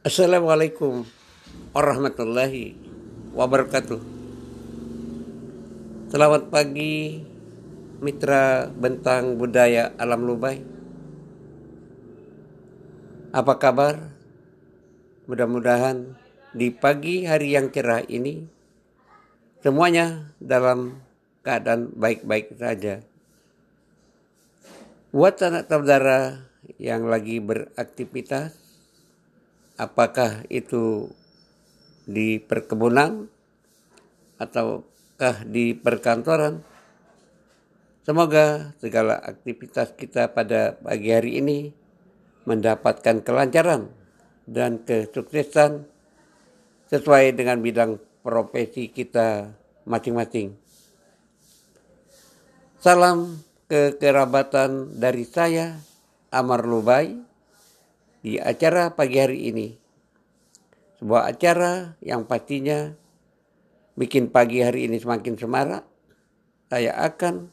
Assalamualaikum warahmatullahi wabarakatuh. Selamat pagi mitra bentang budaya alam Lubai. Apa kabar? Mudah-mudahan di pagi hari yang cerah ini semuanya dalam keadaan baik-baik saja. Buat anak saudara yang lagi beraktivitas apakah itu di perkebunan ataukah di perkantoran. Semoga segala aktivitas kita pada pagi hari ini mendapatkan kelancaran dan kesuksesan sesuai dengan bidang profesi kita masing-masing. Salam kekerabatan dari saya, Amar Lubai, di acara pagi hari ini. Sebuah acara yang pastinya bikin pagi hari ini semakin semarak. Saya akan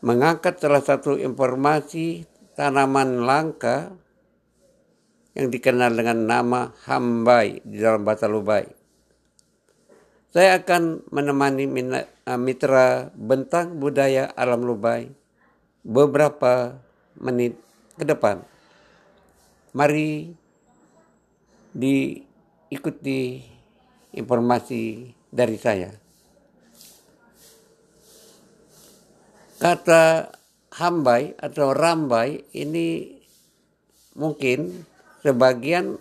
mengangkat salah satu informasi tanaman langka yang dikenal dengan nama hambai di dalam bahasa Lubai. Saya akan menemani mitra bentang budaya alam Lubai beberapa menit ke depan. Mari diikuti informasi dari saya. Kata hambai atau rambai ini mungkin sebagian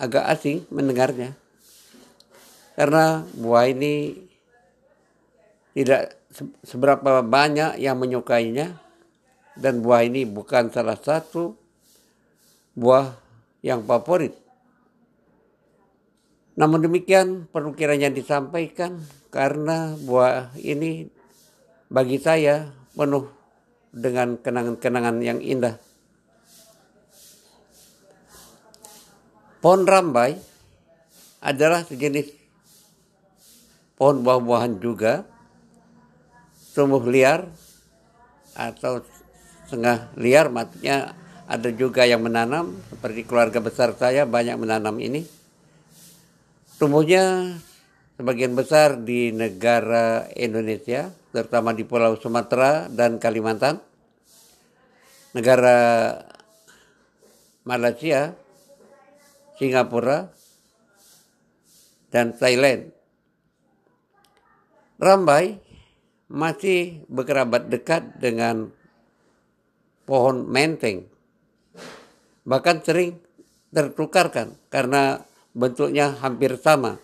agak asing mendengarnya. Karena buah ini tidak seberapa banyak yang menyukainya dan buah ini bukan salah satu buah yang favorit. Namun demikian perlu kiranya disampaikan karena buah ini bagi saya penuh dengan kenangan-kenangan yang indah. Pohon rambai adalah sejenis pohon buah-buahan juga, tumbuh liar atau setengah liar maksudnya ada juga yang menanam seperti keluarga besar saya banyak menanam ini. Tumbuhnya sebagian besar di negara Indonesia terutama di Pulau Sumatera dan Kalimantan. Negara Malaysia Singapura dan Thailand. Rambai masih berkerabat dekat dengan pohon menteng bahkan sering tertukarkan karena bentuknya hampir sama.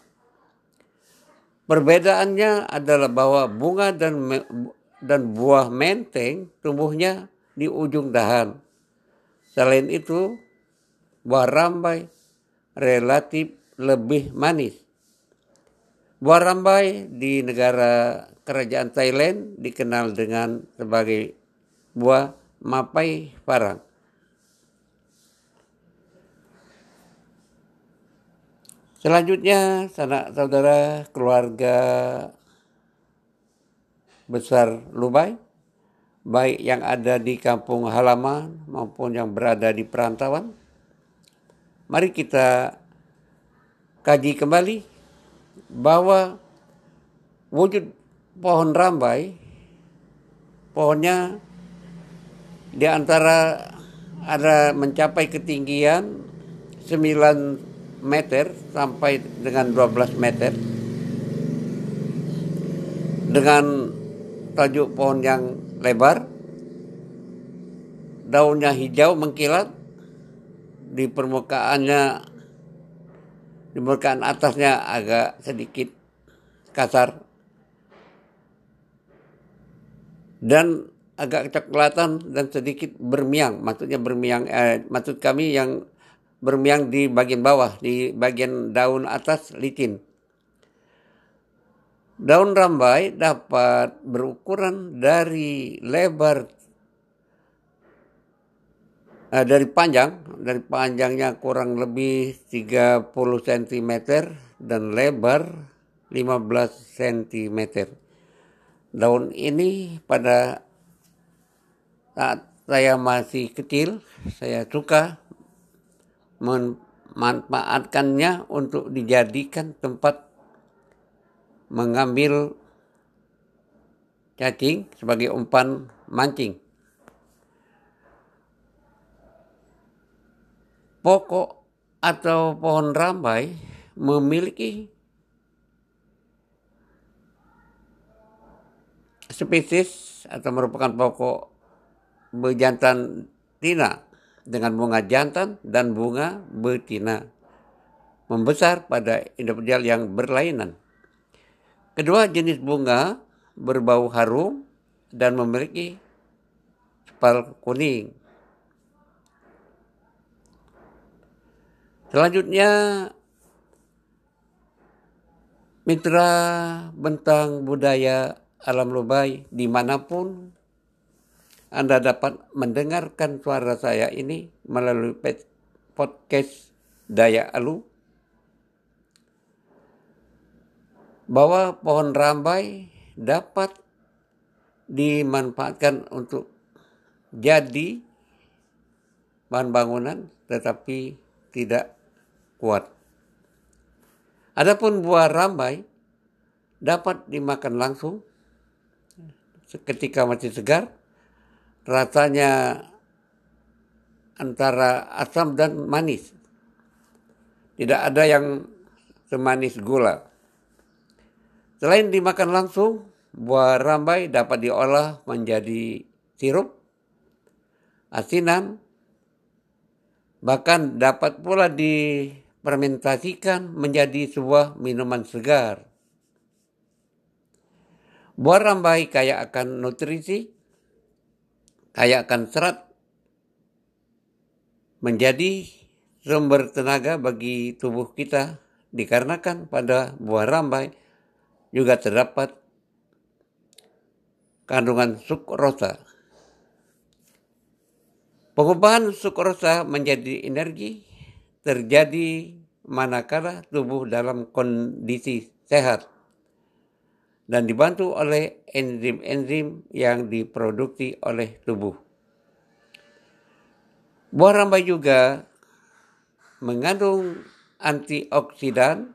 Perbedaannya adalah bahwa bunga dan dan buah menteng tumbuhnya di ujung dahan. Selain itu, buah rambai relatif lebih manis. Buah rambai di negara kerajaan Thailand dikenal dengan sebagai buah mapai parang. Selanjutnya, saudara keluarga besar Lubai, baik yang ada di kampung halaman maupun yang berada di perantauan. Mari kita kaji kembali bahwa wujud pohon rambai, pohonnya di antara ada mencapai ketinggian 9 meter sampai dengan 12 meter. Dengan tajuk pohon yang lebar daunnya hijau mengkilat di permukaannya di permukaan atasnya agak sedikit kasar. Dan agak kecoklatan dan sedikit bermiang maksudnya bermiang eh, maksud kami yang bermiang di bagian bawah, di bagian daun atas licin. Daun rambai dapat berukuran dari lebar eh, dari panjang, dari panjangnya kurang lebih 30 cm dan lebar 15 cm. Daun ini pada saat saya masih kecil, saya suka memanfaatkannya untuk dijadikan tempat mengambil cacing sebagai umpan mancing. Pokok atau pohon rambai memiliki spesies atau merupakan pokok bejantan tina dengan bunga jantan dan bunga betina membesar pada individual yang berlainan. Kedua jenis bunga berbau harum dan memiliki sepal kuning. Selanjutnya mitra bentang budaya alam lubai di mana pun Anda dapat mendengarkan suara saya ini melalui podcast Daya Alu bahwa pohon rambai dapat dimanfaatkan untuk jadi bahan bangunan tetapi tidak kuat. Adapun buah rambai dapat dimakan langsung ketika masih segar. Rasanya antara asam dan manis. Tidak ada yang semanis gula. Selain dimakan langsung, buah rambai dapat diolah menjadi sirup, asinan, Bahkan dapat pula dipermentasikan menjadi sebuah minuman segar. Buah rambai kaya akan nutrisi, kaya akan serat, menjadi sumber tenaga bagi tubuh kita dikarenakan pada buah rambai juga terdapat kandungan sukrosa. Pengubahan sukrosa menjadi energi terjadi manakala tubuh dalam kondisi sehat dan dibantu oleh enzim-enzim yang diproduksi oleh tubuh. Buah rambai juga mengandung antioksidan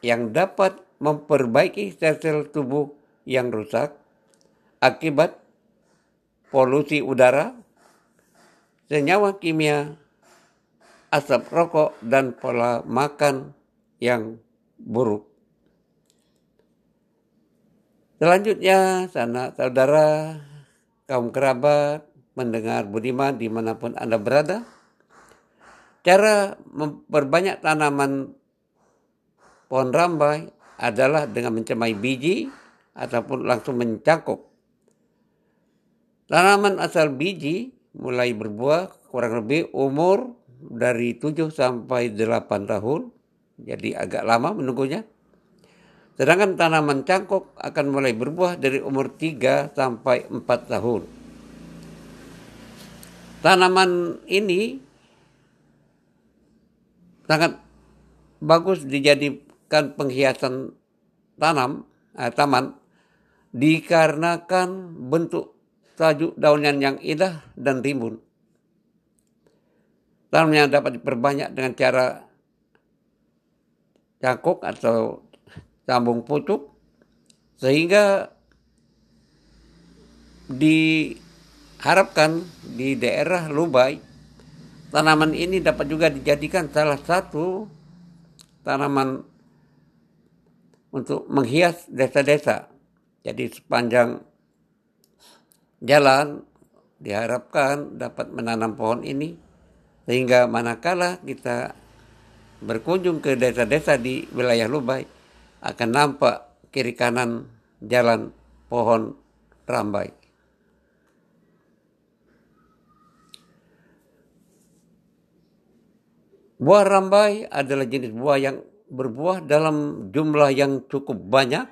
yang dapat memperbaiki sel-sel tubuh yang rusak akibat polusi udara senyawa kimia, asap rokok, dan pola makan yang buruk. Selanjutnya, sanak saudara, kaum kerabat, mendengar budiman di mana pun Anda berada, cara memperbanyak tanaman pohon rambai adalah dengan mencemai biji ataupun langsung mencangkuk. Tanaman asal biji mulai berbuah kurang lebih umur dari 7 sampai 8 tahun. Jadi agak lama menunggunya. Sedangkan tanaman cangkok akan mulai berbuah dari umur 3 sampai 4 tahun. Tanaman ini sangat bagus dijadikan penghiasan tanam eh, taman dikarenakan bentuk tajuk daunnya yang indah dan rimbun. Tanamnya dapat diperbanyak dengan cara cakuk atau sambung pucuk sehingga diharapkan di daerah Lubai tanaman ini dapat juga dijadikan salah satu tanaman untuk menghias desa-desa. Jadi sepanjang jalan diharapkan dapat menanam pohon ini sehingga manakala kita berkunjung ke desa-desa di wilayah Lubai akan nampak kiri kanan jalan pohon rambai. Buah rambai adalah jenis buah yang berbuah dalam jumlah yang cukup banyak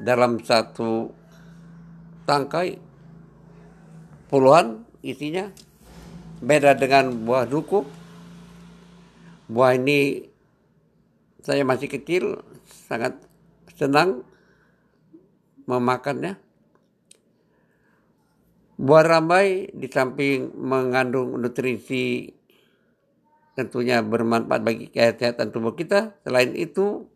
dalam satu tangkai puluhan isinya beda dengan buah duku buah ini saya masih kecil sangat senang memakannya buah rambai di samping mengandung nutrisi tentunya bermanfaat bagi kesehatan tubuh kita. Selain itu,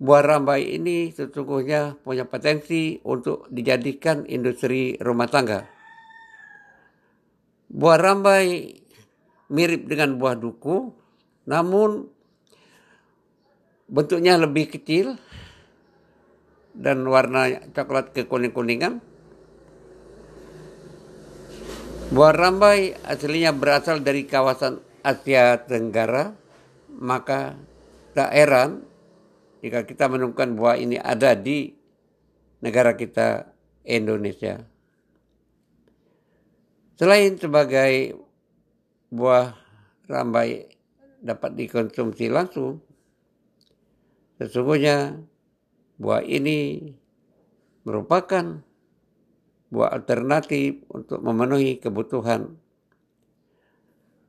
buah rambai ini sesungguhnya punya potensi untuk dijadikan industri rumah tangga. Buah rambai mirip dengan buah duku, namun bentuknya lebih kecil dan warna coklat kekuning-kuningan. Buah rambai aslinya berasal dari kawasan Asia Tenggara, maka tak heran jika kita menemukan buah ini ada di negara kita Indonesia. Selain sebagai buah rambai dapat dikonsumsi langsung, sesungguhnya buah ini merupakan buah alternatif untuk memenuhi kebutuhan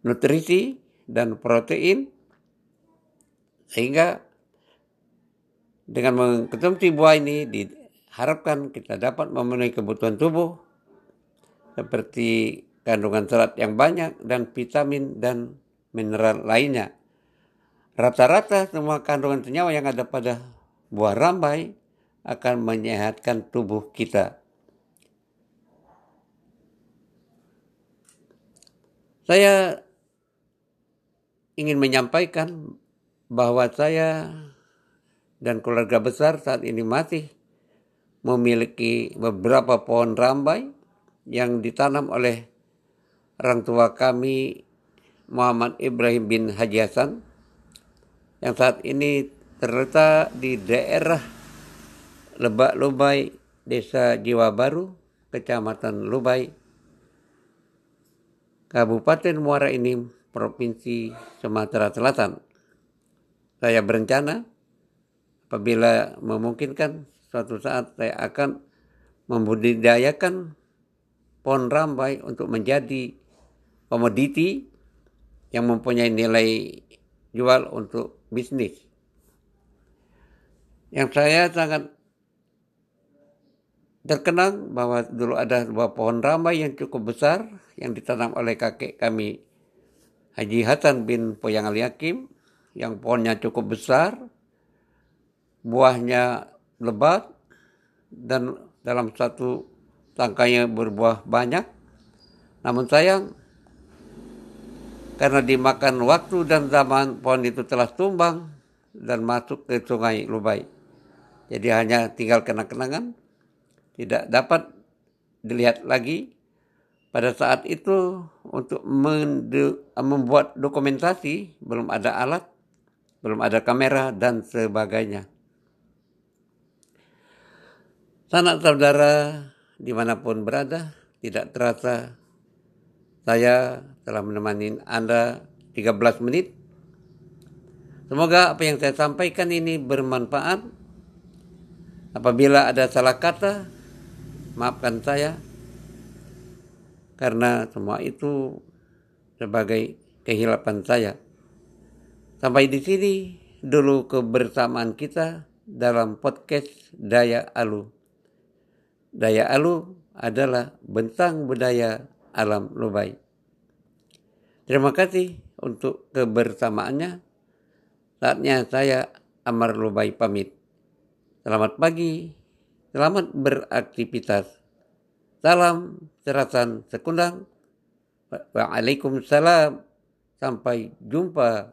nutrisi dan protein sehingga dengan mengkonsumsi buah ini diharapkan kita dapat memenuhi kebutuhan tubuh seperti kandungan serat yang banyak dan vitamin dan mineral lainnya. Rata-rata semua kandungan senyawa yang ada pada buah rambai akan menyehatkan tubuh kita. Saya ingin menyampaikan bahwa saya dan keluarga besar saat ini masih memiliki beberapa pohon rambai yang ditanam oleh orang tua kami Muhammad Ibrahim bin Haji Hasan yang saat ini terletak di daerah Lebak Lubai, Desa Jiwa Baru, Kecamatan Lubai, Kabupaten Muara ini Provinsi Sumatera Selatan. Saya berencana apabila memungkinkan suatu saat saya akan membudidayakan pohon rambai untuk menjadi komoditi yang mempunyai nilai jual untuk bisnis. Yang saya sangat terkenang bahwa dulu ada sebuah pohon rambai yang cukup besar yang ditanam oleh kakek kami Haji Hasan bin Poyang Ali Hakim yang pohonnya cukup besar, buahnya lebat dan dalam satu tangkainya berbuah banyak. Namun sayang karena dimakan waktu dan zaman pohon itu telah tumbang dan masuk ke sungai Lubai. Jadi hanya tinggal kenang-kenangan tidak dapat dilihat lagi pada saat itu untuk membuat dokumentasi belum ada alat, belum ada kamera dan sebagainya. Sanak saudara di mana pun berada, tidak terasa saya telah menemani Anda 13 menit. Semoga apa yang saya sampaikan ini bermanfaat. Apabila ada salah kata, maafkan saya karena semua itu sebagai kehilapan saya. Sampai di sini dulu kebersamaan kita dalam podcast Daya Alu. Daya Alu adalah bentang budaya alam Lubai. Terima kasih untuk kebersamaannya. Saatnya saya Amar Lubai pamit. Selamat pagi, Selamat beraktivitas. Salam serasan sekundang. Waalaikumsalam. Sampai jumpa